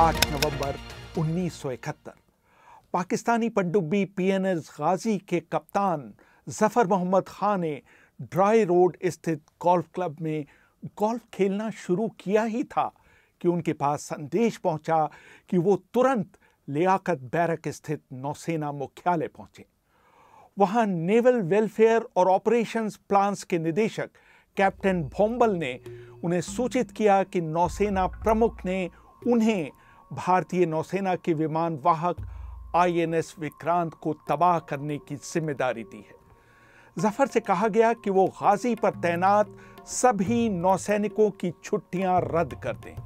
8 नवंबर 1971 पाकिस्तानी पनडुब्बी पीएनएस गाजी के कप्तान ज़फ़र मोहम्मद खान ने ड्राई रोड स्थित गोल्फ क्लब में गोल्फ खेलना शुरू किया ही था कि उनके पास संदेश पहुँचा कि वो तुरंत लियाकत बैरक स्थित नौसेना मुख्यालय पहुँचे। वहाँ नेवल वेलफेयर और ऑपरेशंस प्लान्स के निदेशक कैप्टन भोम्बल ने उन्हें सूचित किया कि नौसेना प्रमुख ने उन्हें भारतीय नौसेना के विमान वाहक आईएनएस विक्रांत को तबाह करने की ज़िम्मेदारी दी है। ज़फ़र से कहा गया कि वो गाजी पर तैनात सभी नौसैनिकों की छुट्टियाँ रद्द कर दें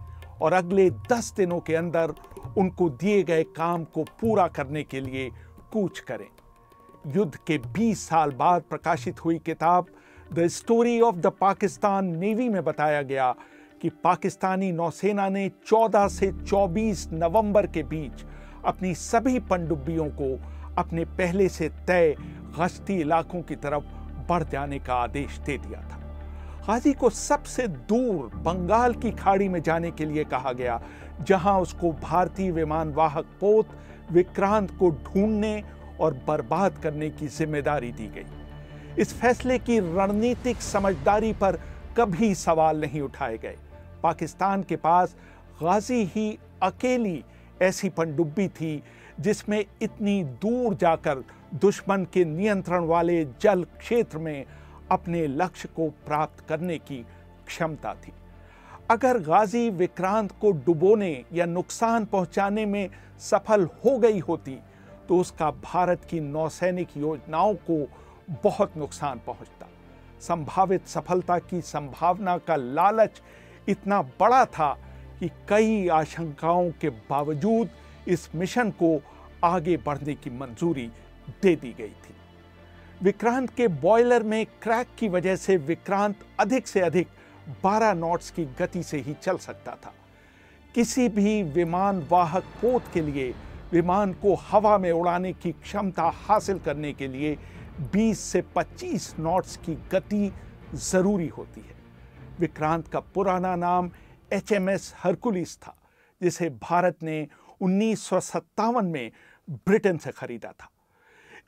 और अगले दस दिनों के अंदर उनको दिए गए काम को पूरा करने के लिए कूच करें। युद्ध के 20 साल बाद प्रकाशित हुई किताब the Story of the Pakistan Navy में बताया गया कि पाकिस्तानी नौसेना ने 14 से 24 नवंबर के बीच अपनी सभी पनडुब्बियों को अपने पहले से तय गश्ती इलाकों की तरफ़ बढ़ जाने का आदेश दे दिया था। गाजी को सबसे दूर बंगाल की खाड़ी में जाने के लिए कहा गया, जहाँ उसको भारतीय विमान वाहक पोत विक्रांत को ढूँढने और बर्बाद करने की ज़िम्मेदारी दी गई। इस फैसले की रणनीतिक समझदारी पर कभी सवाल नहीं उठाए गए। पाकिस्तान के पास गाजी ही अकेली ऐसी पनडुब्बी थी, जिसमें इतनी दूर जाकर दुश्मन के नियंत्रण वाले जल क्षेत्र में अपने लक्ष्य को प्राप्त करने की क्षमता थी। अगर गाजी विक्रांत को डुबोने या नुकसान पहुँचाने में सफल हो गई होती तो उसका भारत की नौसैनिक योजनाओं को बहुत नुकसान पहुँचता। संभावित सफलता की संभावना का लालच इतना बड़ा था कि कई आशंकाओं के बावजूद इस मिशन को आगे बढ़ने की मंजूरी दे दी गई थी। विक्रांत के बॉयलर में क्रैक की वजह से विक्रांत अधिक से अधिक 12 नॉट्स की गति से ही चल सकता था। किसी भी विमान वाहक पोत के लिए, विमान को हवा में उड़ाने की क्षमता हासिल करने के लिए 20 से 25 नॉट्स की गति ज़रूरी होती है। विक्रांत का पुराना नाम एच एम एस हरकुलिस था, जिसे भारत ने उन्नीस सौ सत्तावन में ब्रिटेन से खरीदा था।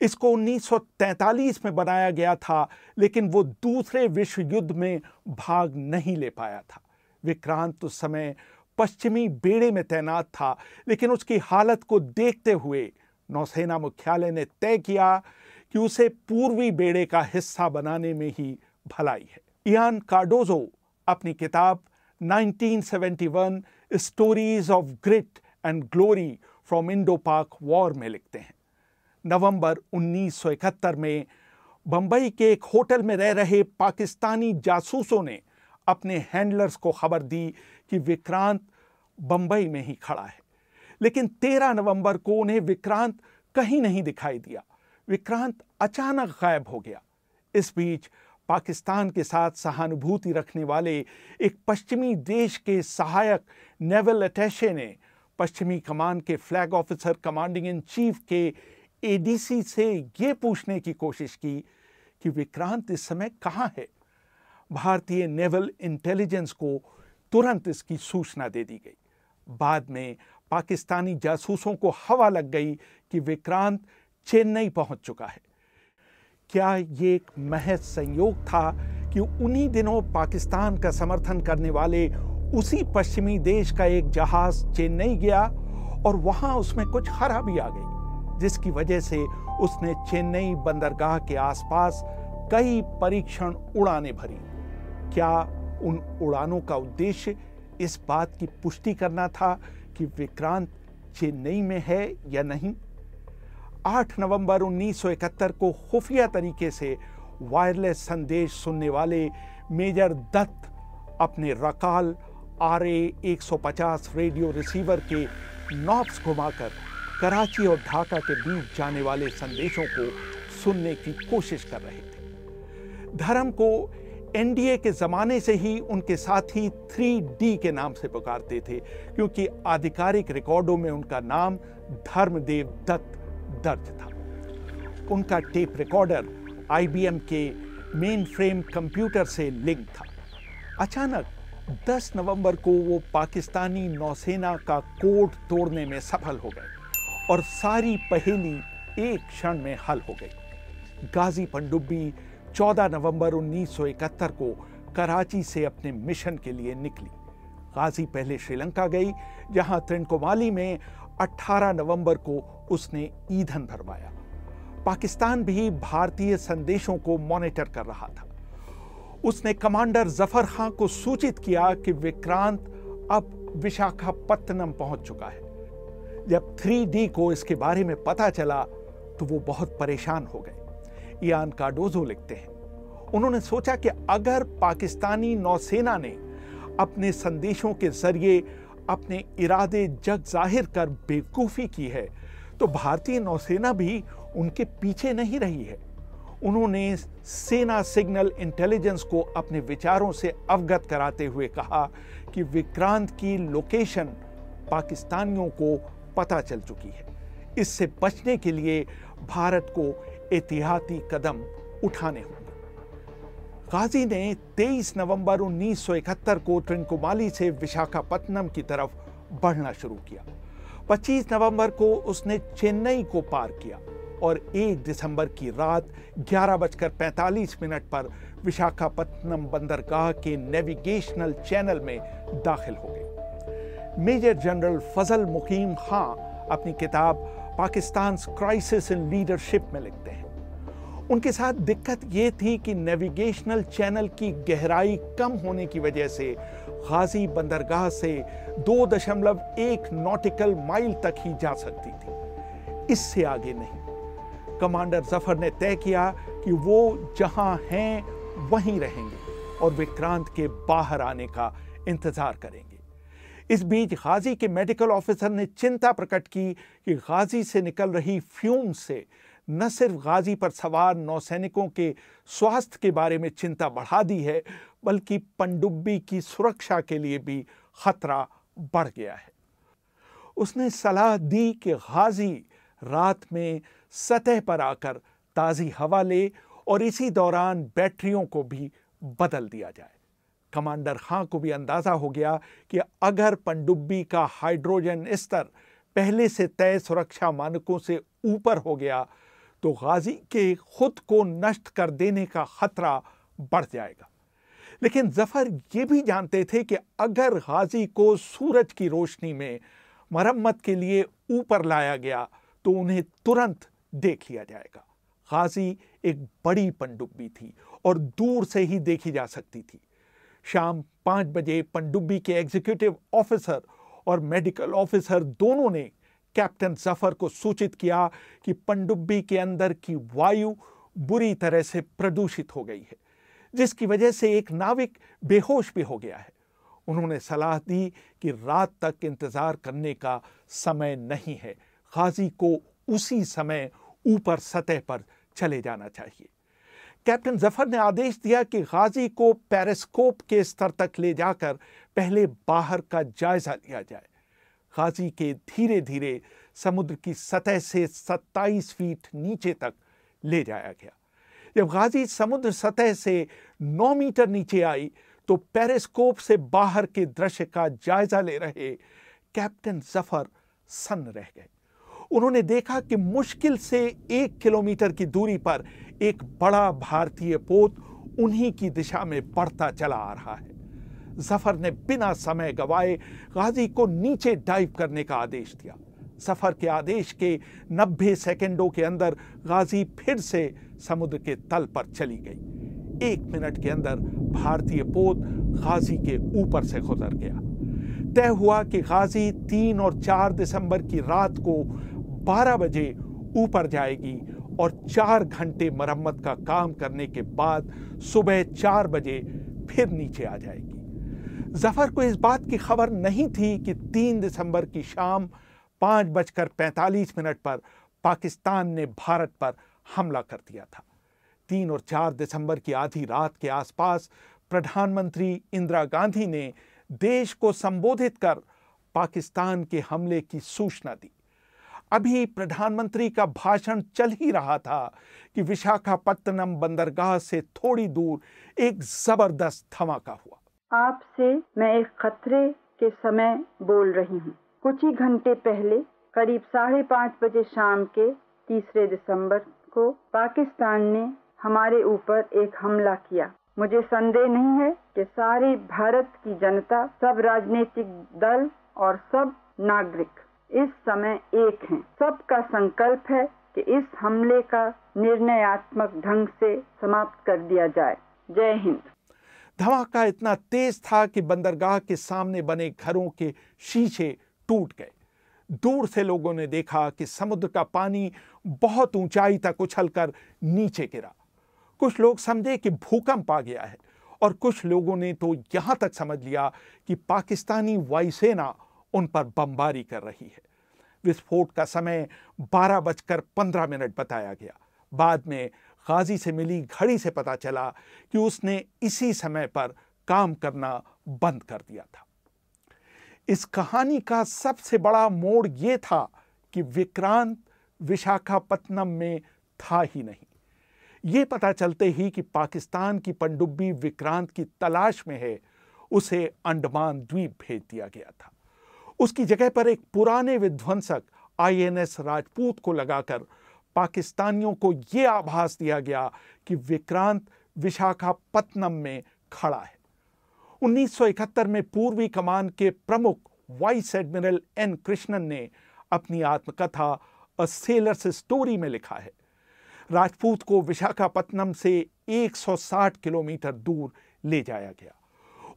इसको 1943 में बनाया गया था, लेकिन वो दूसरे विश्व युद्ध में भाग नहीं ले पाया था। विक्रांत उस समय पश्चिमी बेड़े में तैनात था, लेकिन उसकी हालत को देखते हुए नौसेना मुख्यालय ने तय किया कि उसे पूर्वी बेड़े का हिस्सा बनाने में ही भलाई है। इयान कार्डोजो अपनी किताब 1971 Stories of Grit and Glory from Indo Pak War में लिखते हैं। नवंबर 1971 में बंबई के एक होटल में रह रहे पाकिस्तानी जासूसों ने अपने हैंडलर्स को खबर दी कि विक्रांत बंबई में ही खड़ा है। लेकिन 13 नवंबर को उन्हें विक्रांत कहीं नहीं दिखाई दिया। विक्रांत अचानक गायब हो गया। इस बीच पाकिस्तान के साथ सहानुभूति रखने वाले एक पश्चिमी देश के सहायक नेवल अटैशे ने पश्चिमी कमान के flag officer commanding in chief के एडीसी से ये पूछने की कोशिश की कि विक्रांत इस समय कहाँ है। भारतीय नेवल इंटेलिजेंस को तुरंत इसकी सूचना दे दी गई। बाद में पाकिस्तानी जासूसों को हवा लग गई कि विक्रांत चेन्नई पहुँच चुका है। क्या ये एक महज संयोग था कि उन्हीं दिनों पाकिस्तान का समर्थन करने वाले उसी पश्चिमी देश का एक जहाज़ चेन्नई गया और वहाँ उसमें कुछ खराबी आ गई, जिसकी वजह से उसने चेन्नई बंदरगाह के आसपास कई परीक्षण उड़ाने भरी। क्या उन उड़ानों का उद्देश्य इस बात की पुष्टि करना था कि विक्रांत चेन्नई में है या नहीं? 8 नवंबर 1971 को खुफिया तरीके से वायरलेस संदेश सुनने वाले मेजर दत्त अपने रकाल आर ए पचास रेडियो रिसीवर के नॉब्स घुमाकर कराची और ढाका के बीच जाने वाले संदेशों को सुनने की कोशिश कर रहे थे। धर्म को एनडीए के ज़माने से ही उनके साथी 3D के नाम से पुकारते थे, क्योंकि आधिकारिक रिकॉर्डों में उनका नाम धर्मदेव दत्त दर्ज था। उनका टेप रिकॉर्डर आईबीएम के मेन फ्रेम कंप्यूटर से लिंक था। अचानक 10 नवंबर को वो पाकिस्तानी नौसेना का कोड तोड़ने में सफल हो गए और सारी पहेली एक क्षण में हल हो गई। गाजी पनडुब्बी 14 नवंबर 1971 को कराची से अपने मिशन के लिए निकली। गाजी पहले श्रीलंका गई, जहाँ त्रिनकोमाली में 18 नवंबर को उसने ईंधन भरवाया। पाकिस्तान भी भारतीय संदेशों को मॉनिटर कर रहा था। उसने कमांडर ज़फ़र खां को सूचित किया कि विक्रांत अब विशाखापत्तनम पहुँच चुका है। जब 3D को इसके बारे में पता चला तो वो बहुत परेशान हो गए। यान कार्डोजो लिखते हैं, उन्होंने सोचा कि अगर पाकिस्तानी नौसेना ने अपने संदेशों के ज़रिए अपने इरादे जग ज़ाहिर कर बेवकूफ़ी की है तो भारतीय नौसेना भी उनके पीछे नहीं रही है। उन्होंने सेना सिग्नल इंटेलिजेंस को अपने विचारों से अवगत कराते हुए कहा कि विक्रांत की लोकेशन पाकिस्तानियों को पता चल चुकी है। इससे बचने के लिए भारत को एहतियाती कदम उठाने होंगे। गाजी ने 23 नवंबर 1971 को ट्रिंकोमाली से विशाखापत्तनम की तरफ़ बढ़ना शुरू किया। 25 नवंबर को उसने चेन्नई को पार किया और 1 दिसंबर की रात ग्यारह बजकर पैंतालीस मिनट पर विशाखापत्तनम बंदरगाह के नेविगेशनल चैनल में दाखिल हो गए। मेजर जनरल फजल मुकीम खां अपनी किताब पाकिस्तान क्राइसिस इन लीडरशिप में लिखते हैं। उनके साथ दिक्कत ये थी कि नेविगेशनल चैनल की गहराई कम होने की वजह से गाजी बंदरगाह से दो दशमलव एक नॉटिकल माइल तक ही जा सकती थी। इससे आगे नहीं। कमांडर ज़फ़र ने तय किया कि वो जहाँ हैं, वहीं रहेंगे और विक्रांत के बाहर आने का इंतज़ार करेंगे। इस बीच गाजी के मेडिकल ऑफिसर ने चिंता प्रकट की कि गाजी से निकल रही फ्यूम से न सिर्फ़ गाजी पर सवार नौसैनिकों के स्वास्थ्य के बारे में चिंता बढ़ा दी है, बल्कि पनडुब्बी की सुरक्षा के लिए भी खतरा बढ़ गया है। उसने सलाह दी कि गाजी रात में सतह पर आकर ताज़ी हवा ले और इसी दौरान बैटरियों को भी बदल दिया जाए। कमांडर खां को भी अंदाज़ा हो गया कि अगर पनडुब्बी का हाइड्रोजन स्तर पहले से तय सुरक्षा मानकों से ऊपर हो गया तो गाजी के खुद को नष्ट कर देने का खतरा बढ़ जाएगा। लेकिन ज़फ़र ये भी जानते थे कि अगर गाजी को सूरज की रोशनी में मरम्मत के लिए ऊपर लाया गया तो उन्हें तुरंत देख लिया जाएगा। गाजी एक बड़ी पनडुब्बी थी और दूर से ही देखी जा सकती थी। शाम पाँच बजे पनडुब्बी के एग्जीक्यूटिव ऑफिसर और मेडिकल ऑफिसर दोनों ने कैप्टन ज़फ़र को सूचित किया कि पनडुब्बी के अंदर की वायु बुरी तरह से प्रदूषित हो गई है, जिसकी वजह से एक नाविक बेहोश भी हो गया है। उन्होंने सलाह दी कि रात तक इंतज़ार करने का समय नहीं है, गाजी को उसी समय ऊपर सतह पर चले जाना चाहिए। कैप्टन ज़फ़र ने आदेश दिया कि गाजी को पेरिस्कोप के स्तर तक ले जाकर पहले बाहर का जायजा लिया जाए। गाजी के धीरे धीरे समुद्र की सतह से 27 फीट नीचे तक ले जाया गया। जब गाजी समुद्र सतह से 9 मीटर नीचे आई तो पेरिस्कोप से बाहर के दृश्य का जायजा ले रहे कैप्टन ज़फ़र सन्न रह गए। उन्होंने देखा कि मुश्किल से एक किलोमीटर की दूरी पर एक बड़ा भारतीय पोत उन्हीं की दिशा में बढ़ता चला आ रहा है। ज़फ़र ने बिना समय गवाए गाजी को नीचे डाइव करने का आदेश दिया। सफ़र के आदेश के 90 सेकंडों के अंदर गाजी फिर से समुद्र के तल पर चली गई। एक मिनट के अंदर भारतीय पोत गाजी के ऊपर से गुजर गया। तय हुआ कि गाजी तीन और चार दिसंबर की रात को 12 बजे ऊपर जाएगी और चार घंटे मरम्मत का काम करने के बाद सुबह चार बजे फिर नीचे आ जाएगी। ज़फ़र को इस बात की खबर नहीं थी कि तीन दिसंबर की शाम पाँच बजकर पैंतालीस मिनट पर पाकिस्तान ने भारत पर हमला कर दिया था। तीन और चार दिसंबर की आधी रात के आसपास प्रधानमंत्री इंदिरा गांधी ने देश को संबोधित कर पाकिस्तान के हमले की सूचना दी। अभी प्रधानमंत्री का भाषण चल ही रहा था कि विशाखापत्तनम बंदरगाह से थोड़ी दूर एक ज़बरदस्त धमाका हुआ। आपसे मैं एक खतरे के समय बोल रही हूँ। कुछ ही घंटे पहले, करीब साढ़े पाँच बजे शाम के तीसरे दिसंबर को, पाकिस्तान ने हमारे ऊपर एक हमला किया। मुझे संदेह नहीं है कि सारे भारत की जनता, सब राजनीतिक दल और सब नागरिक इस समय एक हैं। सबका संकल्प है कि इस हमले का निर्णयात्मक ढंग से समाप्त कर दिया जाए। जय हिंद। धमाका इतना तेज था कि बंदरगाह के सामने बने घरों के शीशे टूट गए। दूर से लोगों ने देखा कि समुद्र का पानी बहुत ऊंचाई तक उछलकर नीचे गिरा। कुछ लोग समझे कि भूकंप आ गया है और कुछ लोगों ने तो यहाँ तक समझ लिया कि पाकिस्तानी वायुसेना उन पर बमबारी कर रही है। विस्फोट का समय बारह बजकर पंद्रह मिनट बताया गया। बाद में गाजी से मिली, घड़ी से पता चला कि उसने इसी समय पर काम करना बंद कर दिया था। इस कहानी का सबसे बड़ा मोड़ यह था कि विक्रांत विशाखापत्तनम में था ही नहीं। ये पता चलते ही कि पाकिस्तान की पनडुब्बी विक्रांत की तलाश में है, उसे अंडमान द्वीप भेज दिया गया था। उसकी जगह पर एक पुराने विध्वंसक आईएनएस राजपूत को लगाकर पाकिस्तानियों को यह आभास दिया गया कि विक्रांत विशाखापत्तनम में खड़ा है। 1971 में पूर्वी कमान के प्रमुख वाइस एडमिरल एन कृष्णन ने अपनी आत्मकथा अ सेलर्स स्टोरी में लिखा है। राजपूत को विशाखापत्तनम से 160 किलोमीटर दूर ले जाया गया।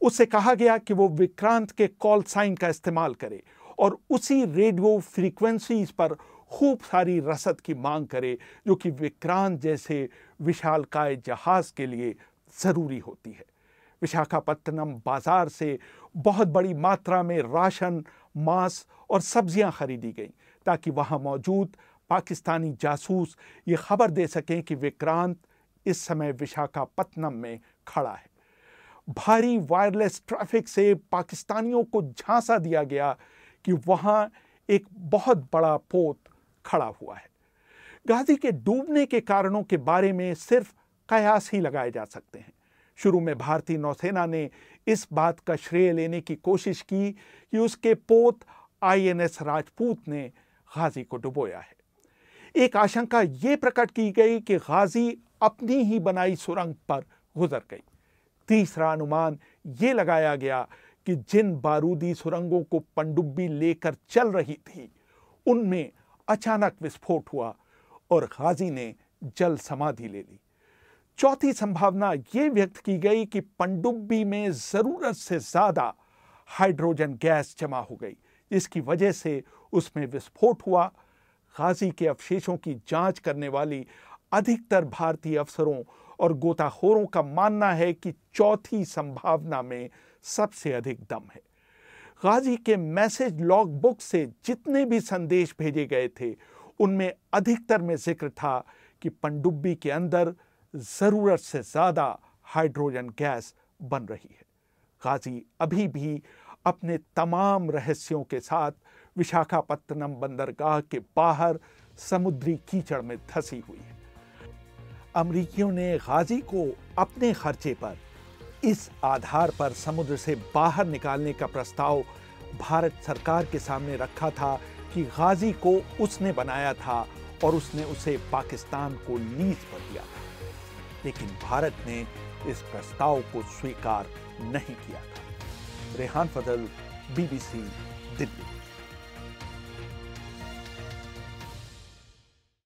उससे कहा गया कि वो विक्रांत के कॉल साइन का इस्तेमाल करे और उसी रेडियो फ्रीक्वेंसीज पर खूब सारी रसद की मांग करे, जो कि विक्रांत जैसे विशालकाय जहाज़ के लिए ज़रूरी होती है। विशाखापत्तनम बाज़ार से बहुत बड़ी मात्रा में राशन, मांस और सब्ज़ियाँ खरीदी गईं, ताकि वहाँ मौजूद पाकिस्तानी जासूस ये खबर दे सकें कि विक्रांत इस समय विशाखापत्तनम में खड़ा है। भारी वायरलेस ट्रैफ़िक से पाकिस्तानियों को झांसा दिया गया कि वहाँ एक बहुत बड़ा पोत खड़ा हुआ है। गाजी के डूबने के कारणों के बारे में सिर्फ़ कयास ही लगाए जा सकते हैं। शुरू में भारतीय नौसेना ने इस बात का श्रेय लेने की कोशिश की कि उसके पोत आईएनएस राजपूत ने गाजी को डुबोया है। एक आशंका ये प्रकट की गई कि गाजी अपनी ही बनाई सुरंग पर गुजर गई। तीसरा अनुमान ये लगाया गया कि जिन बारूदी सुरंगों को पनडुब्बी लेकर चल रही थी, उनमें अचानक विस्फोट हुआ और गाजी ने जल समाधि ले ली। चौथी संभावना यह व्यक्त की गई कि पनडुब्बी में ज़रूरत से ज़्यादा हाइड्रोजन गैस जमा हो गई, जिसकी वजह से उसमें विस्फोट हुआ। गाजी के अवशेषों की जाँच करने वाली अधिकतर भारतीय अफसरों और गोताखोरों का मानना है कि चौथी संभावना में सबसे अधिक दम है। गाजी के मैसेज लॉग बुक से जितने भी संदेश भेजे गए थे, उनमें अधिकतर में ज़िक्र था कि पनडुब्बी के अंदर ज़रूरत से ज़्यादा हाइड्रोजन गैस बन रही है। गाजी अभी भी अपने तमाम रहस्यों के साथ विशाखापत्तनम बंदरगाह के बाहर समुद्री कीचड़ में धसी हुई है। अमरीकियों ने गाजी को अपने खर्चे पर इस आधार पर समुद्र से बाहर निकालने का प्रस्ताव भारत सरकार के सामने रखा था कि गाजी को उसने बनाया था और उसने उसे पाकिस्तान को लीज पर दिया था। लेकिन भारत ने इस प्रस्ताव को स्वीकार नहीं किया था। रेहान फजल, बीबीसी दिल्ली।